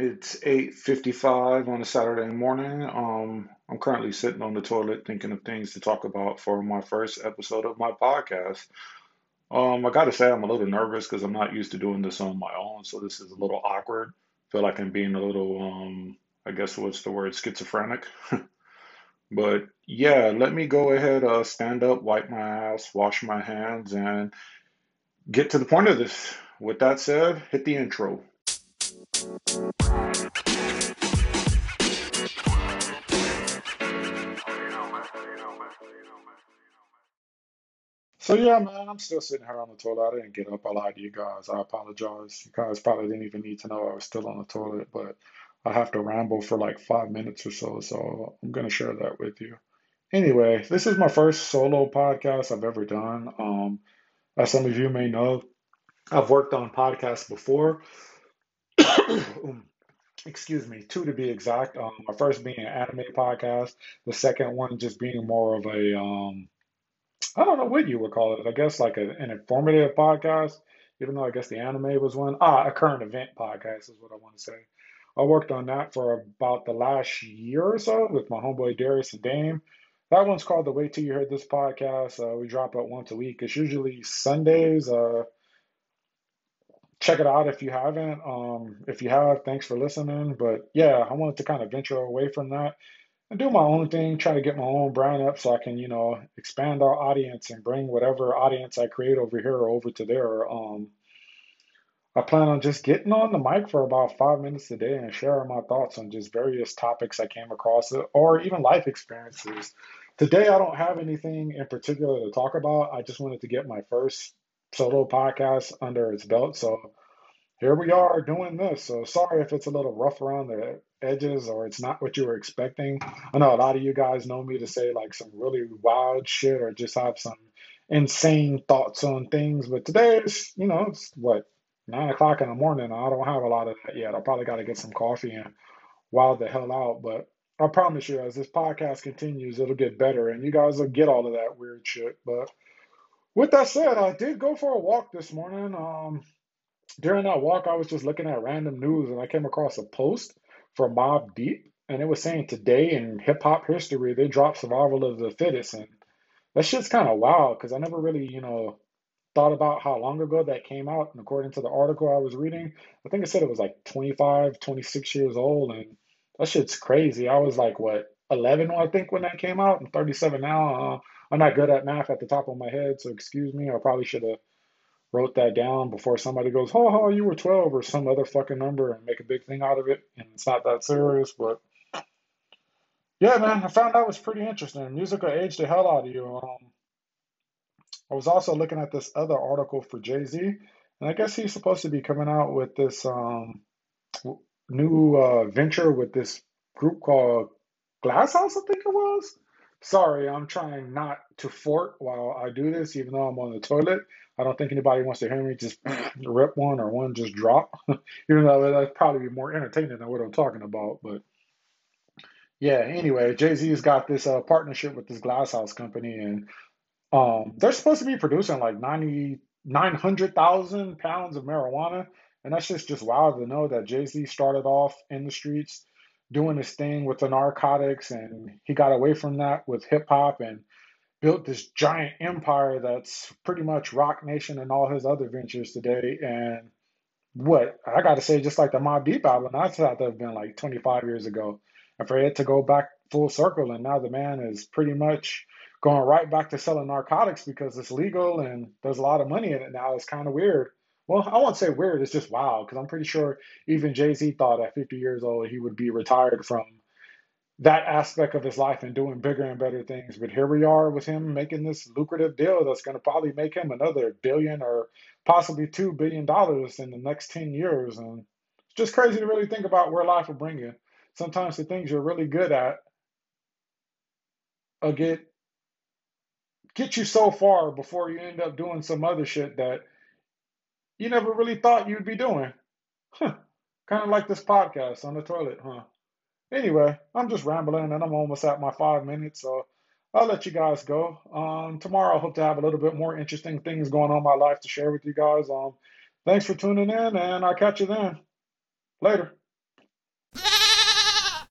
It's 8:55 on a Saturday morning. Um, I'm currently sitting on the toilet thinking of things to talk about for my first episode of my podcast. Um, I gotta say I'm a little nervous because I'm not used to doing this on my own, so this is a little awkward. Feel like I'm being a little, um, I guess what's the word, schizophrenic. But yeah, let me go ahead, uh, stand up, wipe my ass, wash my hands, and get to the point of this. With that said, hit the intro. So yeah, man, I'm still sitting here on the toilet. I didn't get up. I lied to you guys. I apologize. You guys probably didn't even need to know I was still on the toilet, but I have to ramble for like five minutes or so, so I'm gonna share that with you. Anyway, this is my first solo podcast I've ever done. Um, as some of you may know, I've worked on podcasts before. Excuse me, two to be exact. Um, my first being an anime podcast, the second one just being more of a um, I don't know what you would call it. I guess like a, an informative podcast, even though I guess the anime was one. Ah, a current event podcast is what I want to say. I worked on that for about the last year or so with my homeboy Darius and Dame. That one's called The Wait Till You Heard This Podcast. Uh, we drop it once a week. It's usually Sundays. Uh, check it out if you haven't. Um, if you have, thanks for listening. But yeah, I wanted to kind of venture away from that and do my own thing, try to get my own brand up so I can, you know, expand our audience and bring whatever audience I create over here over to there. Um, I plan on just getting on the mic for about five minutes a day and sharing my thoughts on just various topics I came across or even life experiences. Today, I don't have anything in particular to talk about. I just wanted to get my first solo podcast under its belt. So here we are doing this. So sorry if it's a little rough around the edges or it's not what you were expecting. I know a lot of you guys know me to say like some really wild shit or just have some insane thoughts on things. But today is, you know, it's what nine o'clock in the morning. I don't have a lot of that yet. I probably got to get some coffee and wild the hell out. But I promise you, as this podcast continues, it'll get better and you guys will get all of that weird shit. But with that said, I did go for a walk this morning. Um, during that walk, I was just looking at random news and I came across a post from Mobb Deep and it was saying today in hip hop history, they dropped Survival of the Fittest. And that shit's kind of wild because I never really, you know, thought about how long ago that came out. And according to the article I was reading, I think it said it was like 25, 26 years old. And that shit's crazy. I was like, what, 11, I think, when that came out? I'm 37 now. Uh, I'm not good at math at the top of my head, so excuse me. I probably should have wrote that down before somebody goes, oh, oh, you were 12 or some other fucking number and make a big thing out of it. And it's not that serious, but yeah, man, I found that was pretty interesting. Music will age the hell out of you. Um, I was also looking at this other article for Jay Z, and I guess he's supposed to be coming out with this um, new uh, venture with this group called Glass House, I think it was. Sorry, I'm trying not to fort while I do this, even though I'm on the toilet. I don't think anybody wants to hear me just rip one or one just drop, even though that'd probably be more entertaining than what I'm talking about. But yeah, anyway, Jay Z's got this uh, partnership with this glass house company, and um, they're supposed to be producing like 90, 900,000 pounds of marijuana. And that's just, just wild to know that Jay Z started off in the streets doing his thing with the narcotics and he got away from that with hip hop and built this giant empire that's pretty much Roc Nation and all his other ventures today. And what I got to say, just like the Mobb Deep album, that's thought that have been like 25 years ago. And for it to go back full circle, and now the man is pretty much going right back to selling narcotics because it's legal and there's a lot of money in it now. It's kind of weird. Well, I won't say weird. It's just wow because I'm pretty sure even Jay Z thought at 50 years old he would be retired from that aspect of his life and doing bigger and better things. But here we are with him making this lucrative deal that's going to probably make him another billion or possibly two billion dollars in the next 10 years. And it's just crazy to really think about where life will bring you. Sometimes the things you're really good at get get you so far before you end up doing some other shit that you never really thought you'd be doing. Huh. Kind of like this podcast on the toilet, huh? Anyway, I'm just rambling and I'm almost at my five minutes, so I'll let you guys go. Um, tomorrow I hope to have a little bit more interesting things going on in my life to share with you guys. Um, thanks for tuning in and I'll catch you then. Later.